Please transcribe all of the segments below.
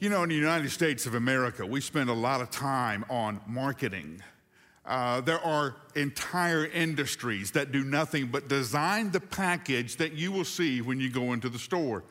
You know, in the United States of America, we spend a lot of time on marketing. Uh, there are entire industries that do nothing but design the package that you will see when you go into the store.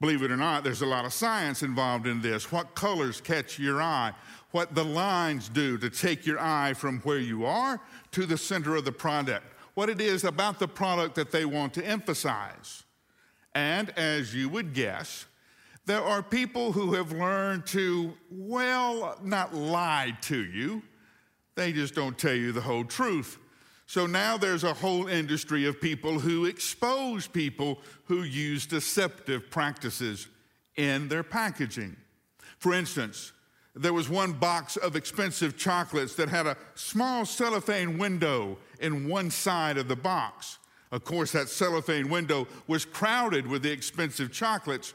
Believe it or not, there's a lot of science involved in this. What colors catch your eye? What the lines do to take your eye from where you are to the center of the product. What it is about the product that they want to emphasize. And as you would guess, there are people who have learned to, well, not lie to you. They just don't tell you the whole truth. So now there's a whole industry of people who expose people who use deceptive practices in their packaging. For instance, there was one box of expensive chocolates that had a small cellophane window in one side of the box. Of course, that cellophane window was crowded with the expensive chocolates,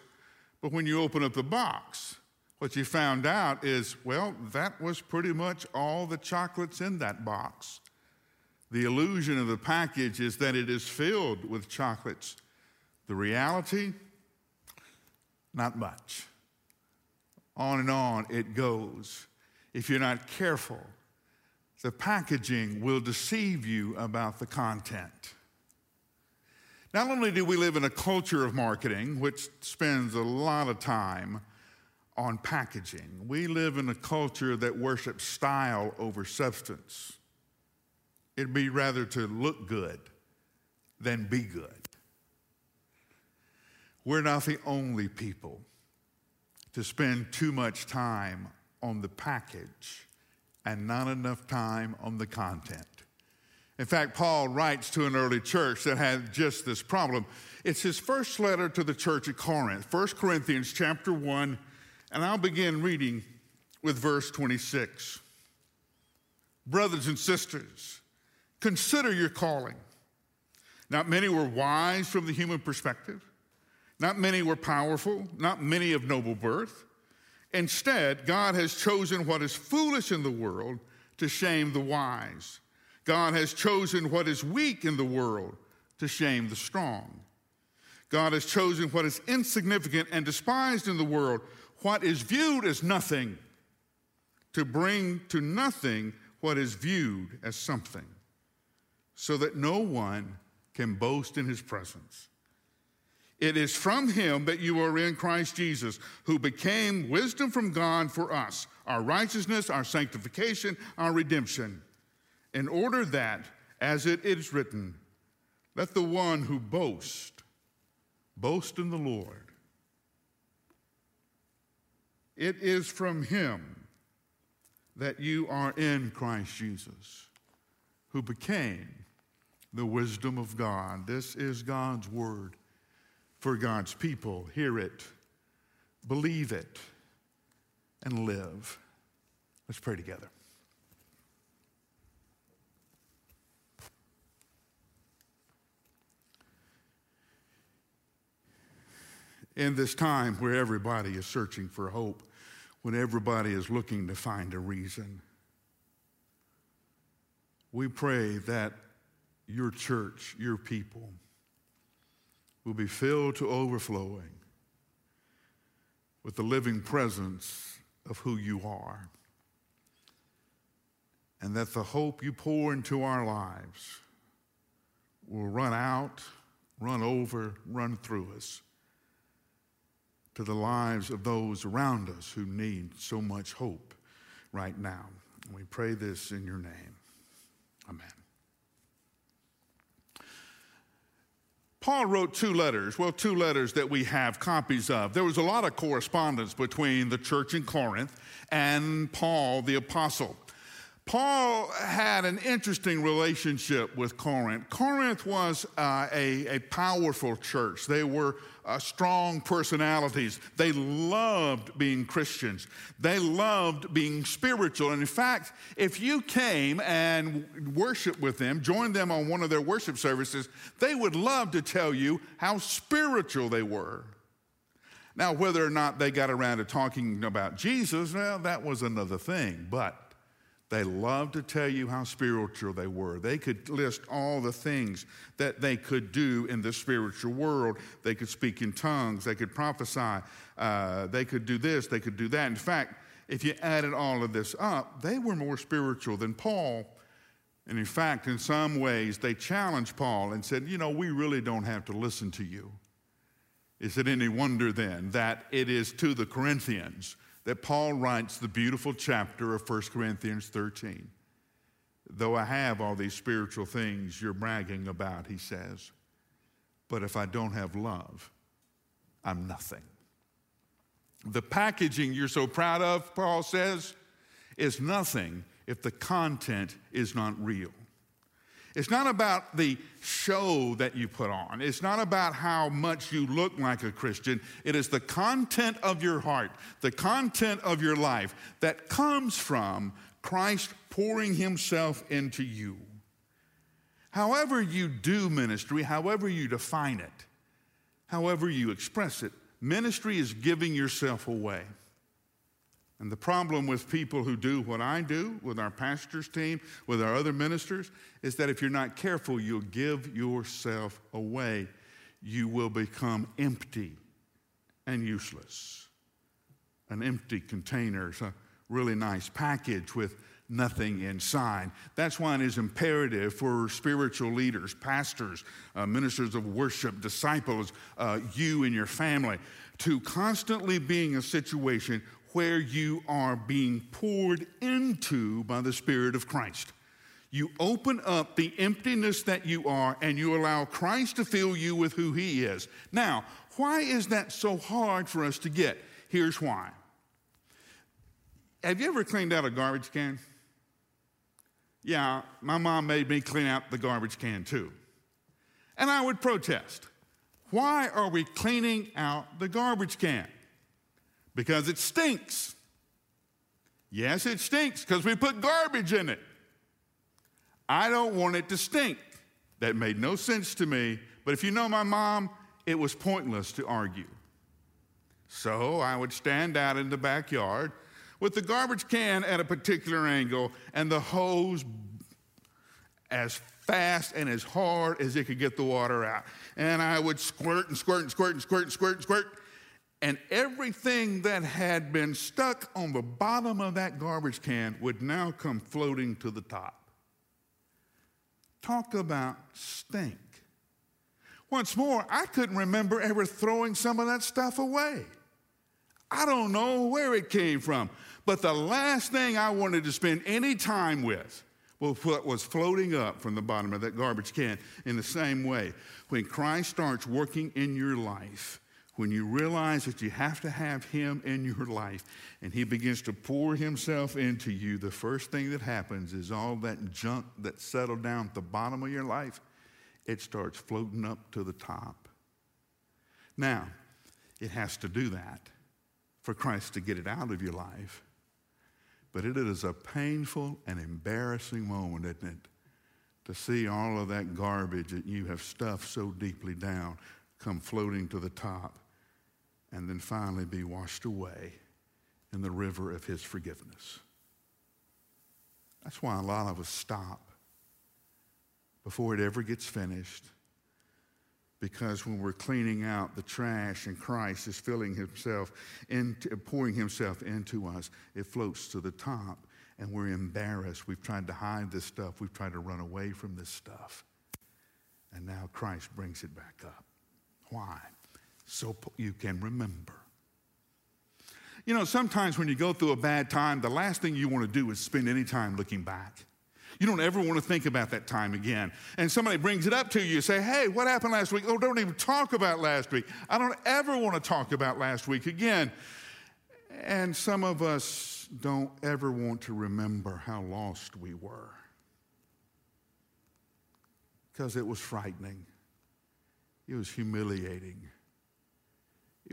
but when you open up the box, what you found out is, well, that was pretty much all the chocolates in that box. The illusion of the package is that it is filled with chocolates. The reality, not much. On and on it goes. If you're not careful, the packaging will deceive you about the content. Not only do we live in a culture of marketing, which spends a lot of time on packaging, we live in a culture that worships style over substance. It'd be rather to look good than be good. We're not the only people to spend too much time on the package and not enough time on the content. In fact, Paul writes to an early church that had just this problem. It's his first letter to the church at Corinth, 1 Corinthians chapter 1, and I'll begin reading with verse 26. Brothers and sisters, Consider your calling. Not many were wise from the human perspective. Not many were powerful. Not many of noble birth. Instead, God has chosen what is foolish in the world to shame the wise. God has chosen what is weak in the world to shame the strong. God has chosen what is insignificant and despised in the world, what is viewed as nothing, to bring to nothing what is viewed as something so that no one can boast in his presence. It is from him that you are in Christ Jesus, who became wisdom from God for us, our righteousness, our sanctification, our redemption, in order that, as it is written, let the one who boasts boast in the Lord. It is from him that you are in Christ Jesus, who became the wisdom of God. This is God's word for God's people. Hear it, believe it, and live. Let's pray together. In this time where everybody is searching for hope, when everybody is looking to find a reason, we pray that your church, your people, will be filled to overflowing with the living presence of who you are. And that the hope you pour into our lives will run out, run over, run through us to the lives of those around us who need so much hope right now. And we pray this in your name. Amen. Paul wrote two letters, well, two letters that we have copies of. There was a lot of correspondence between the church in Corinth and Paul the apostle. Paul had an interesting relationship with Corinth. Corinth was uh, a, a powerful church. They were uh, strong personalities. They loved being Christians. They loved being spiritual. And in fact, if you came and worshiped with them, joined them on one of their worship services, they would love to tell you how spiritual they were. Now, whether or not they got around to talking about Jesus, well, that was another thing. But They loved to tell you how spiritual they were. They could list all the things that they could do in the spiritual world. They could speak in tongues, they could prophesy, uh, they could do this, they could do that. In fact, if you added all of this up, they were more spiritual than Paul. And in fact, in some ways, they challenged Paul and said, You know, we really don't have to listen to you. Is it any wonder then that it is to the Corinthians that Paul writes the beautiful chapter of 1 Corinthians 13? Though I have all these spiritual things you're bragging about, he says, but if I don't have love, I'm nothing. The packaging you're so proud of, Paul says, is nothing if the content is not real. It's not about the show that you put on. It's not about how much you look like a Christian. It is the content of your heart, the content of your life that comes from Christ pouring himself into you. However, you do ministry, however, you define it, however, you express it, ministry is giving yourself away. And the problem with people who do what I do, with our pastors' team, with our other ministers, is that if you're not careful, you'll give yourself away. You will become empty and useless. An empty container is a really nice package with nothing inside. That's why it is imperative for spiritual leaders, pastors, uh, ministers of worship, disciples, uh, you and your family, to constantly be in a situation where you are being poured into by the Spirit of Christ. You open up the emptiness that you are and you allow Christ to fill you with who He is. Now, why is that so hard for us to get? Here's why. Have you ever cleaned out a garbage can? Yeah, my mom made me clean out the garbage can too. And I would protest. Why are we cleaning out the garbage can? Because it stinks. Yes, it stinks because we put garbage in it. I don't want it to stink. That made no sense to me, but if you know my mom, it was pointless to argue. So I would stand out in the backyard with the garbage can at a particular angle and the hose as fast and as hard as it could get the water out. And I would squirt and squirt and squirt and squirt and squirt and squirt and everything that had been stuck on the bottom of that garbage can would now come floating to the top. Talk about stink. Once more, I couldn't remember ever throwing some of that stuff away. I don't know where it came from, but the last thing I wanted to spend any time with was what was floating up from the bottom of that garbage can. In the same way, when Christ starts working in your life, when you realize that you have to have Him in your life and He begins to pour Himself into you, the first thing that happens is all that junk that settled down at the bottom of your life, it starts floating up to the top. Now, it has to do that for Christ to get it out of your life. But it is a painful and embarrassing moment, isn't it? To see all of that garbage that you have stuffed so deeply down come floating to the top and then finally be washed away in the river of his forgiveness. That's why a lot of us stop before it ever gets finished. Because when we're cleaning out the trash and Christ is filling himself, into, pouring himself into us, it floats to the top and we're embarrassed. We've tried to hide this stuff, we've tried to run away from this stuff. And now Christ brings it back up. Why? So you can remember. You know, sometimes when you go through a bad time, the last thing you want to do is spend any time looking back. You don't ever want to think about that time again. And somebody brings it up to you, say, hey, what happened last week? Oh, don't even talk about last week. I don't ever want to talk about last week again. And some of us don't ever want to remember how lost we were because it was frightening, it was humiliating.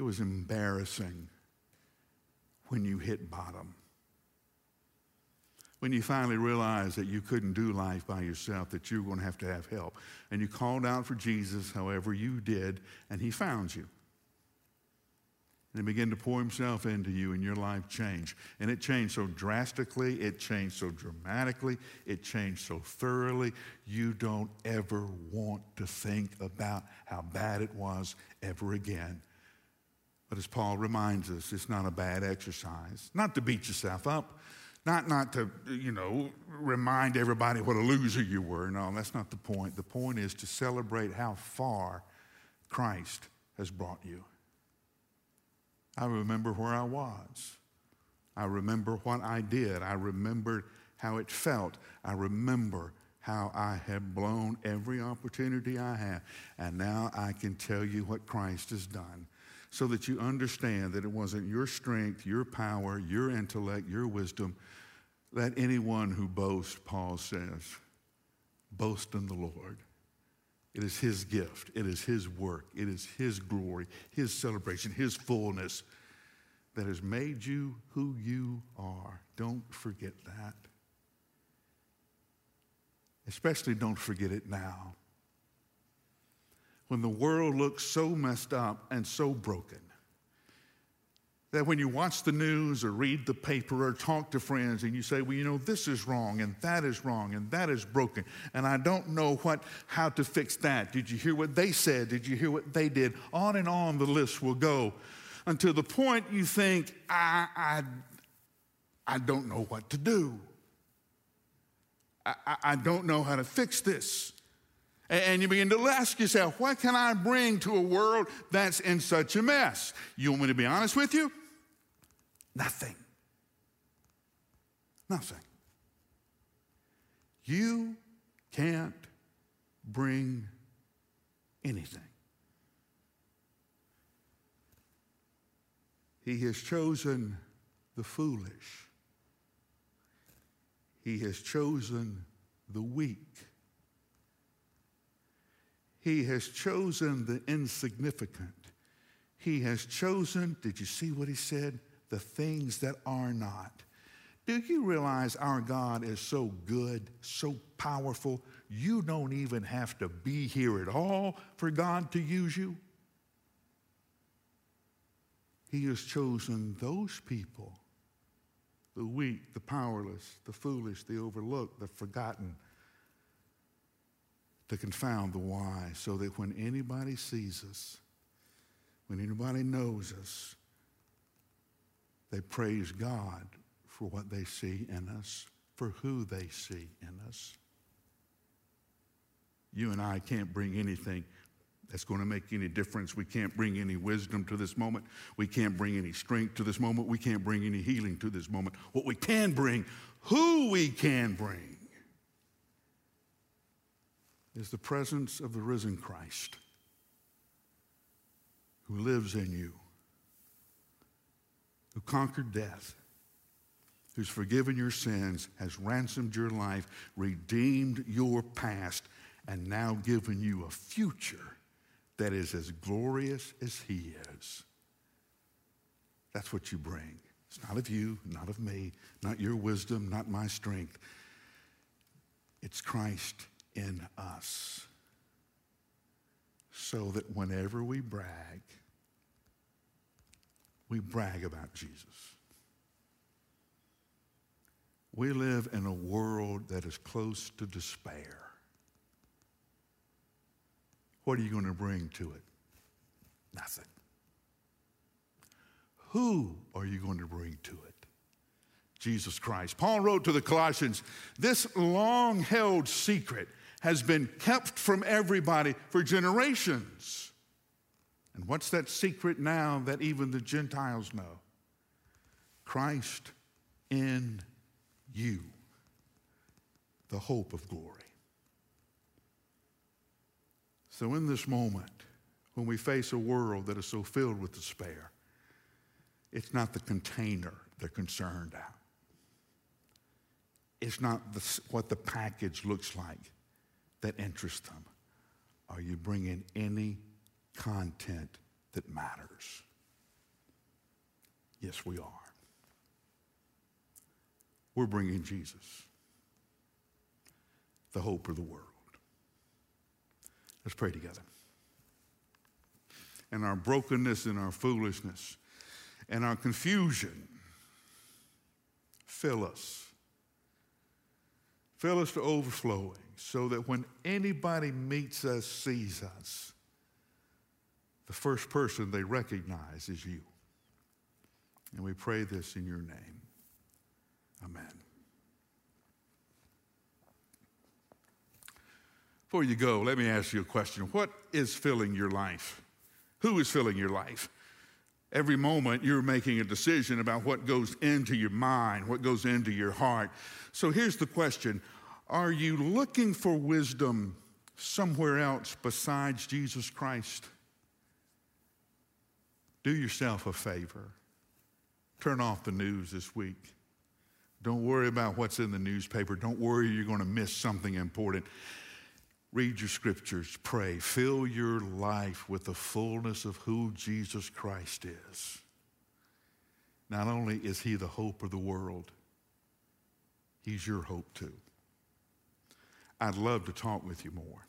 It was embarrassing when you hit bottom. When you finally realized that you couldn't do life by yourself, that you were going to have to have help. And you called out for Jesus however you did, and he found you. And he began to pour himself into you, and your life changed. And it changed so drastically, it changed so dramatically, it changed so thoroughly, you don't ever want to think about how bad it was ever again. But as Paul reminds us, it's not a bad exercise. Not to beat yourself up, not, not to, you know, remind everybody what a loser you were. No, that's not the point. The point is to celebrate how far Christ has brought you. I remember where I was. I remember what I did. I remember how it felt. I remember how I have blown every opportunity I have. And now I can tell you what Christ has done so that you understand that it wasn't your strength, your power, your intellect, your wisdom. Let anyone who boasts, Paul says, boast in the Lord. It is His gift, it is His work, it is His glory, His celebration, His fullness that has made you who you are. Don't forget that. Especially don't forget it now. When the world looks so messed up and so broken that when you watch the news or read the paper or talk to friends and you say, well, you know, this is wrong and that is wrong and that is broken and I don't know what, how to fix that. Did you hear what they said? Did you hear what they did? On and on the list will go until the point you think, I, I, I don't know what to do. I, I don't know how to fix this. And you begin to ask yourself, what can I bring to a world that's in such a mess? You want me to be honest with you? Nothing. Nothing. You can't bring anything. He has chosen the foolish. He has chosen the weak. He has chosen the insignificant. He has chosen, did you see what he said? the things that are not. Do you realize our God is so good, so powerful, you don't even have to be here at all for God to use you? He has chosen those people the weak, the powerless, the foolish, the overlooked, the forgotten to confound the wise, so that when anybody sees us, when anybody knows us, they praise God for what they see in us, for who they see in us. You and I can't bring anything that's going to make any difference. We can't bring any wisdom to this moment. We can't bring any strength to this moment. We can't bring any healing to this moment. What we can bring, who we can bring, is the presence of the risen Christ who lives in you who conquered death, who's forgiven your sins, has ransomed your life, redeemed your past, and now given you a future that is as glorious as He is. That's what you bring. It's not of you, not of me, not your wisdom, not my strength. It's Christ in us. So that whenever we brag, we brag about Jesus. We live in a world that is close to despair. What are you going to bring to it? Nothing. Who are you going to bring to it? Jesus Christ. Paul wrote to the Colossians this long held secret has been kept from everybody for generations. And what's that secret now that even the Gentiles know? Christ in you, the hope of glory. So, in this moment, when we face a world that is so filled with despair, it's not the container they're concerned about. It's not the, what the package looks like that interests them. Are you bringing any content that matters. Yes, we are. We're bringing Jesus, the hope of the world. Let's pray together. And our brokenness and our foolishness, and our confusion. Fill us. Fill us to overflowing so that when anybody meets us, sees us, the first person they recognize is you. And we pray this in your name. Amen. Before you go, let me ask you a question. What is filling your life? Who is filling your life? Every moment you're making a decision about what goes into your mind, what goes into your heart. So here's the question Are you looking for wisdom somewhere else besides Jesus Christ? Do yourself a favor. Turn off the news this week. Don't worry about what's in the newspaper. Don't worry you're going to miss something important. Read your scriptures, pray, fill your life with the fullness of who Jesus Christ is. Not only is he the hope of the world, he's your hope too. I'd love to talk with you more.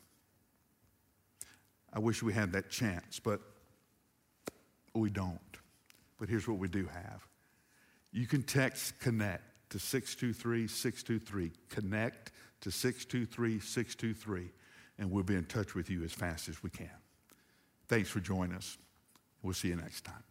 I wish we had that chance, but we don't. But here's what we do have you can text connect to 623 623. Connect to 623 623 and we'll be in touch with you as fast as we can. Thanks for joining us. We'll see you next time.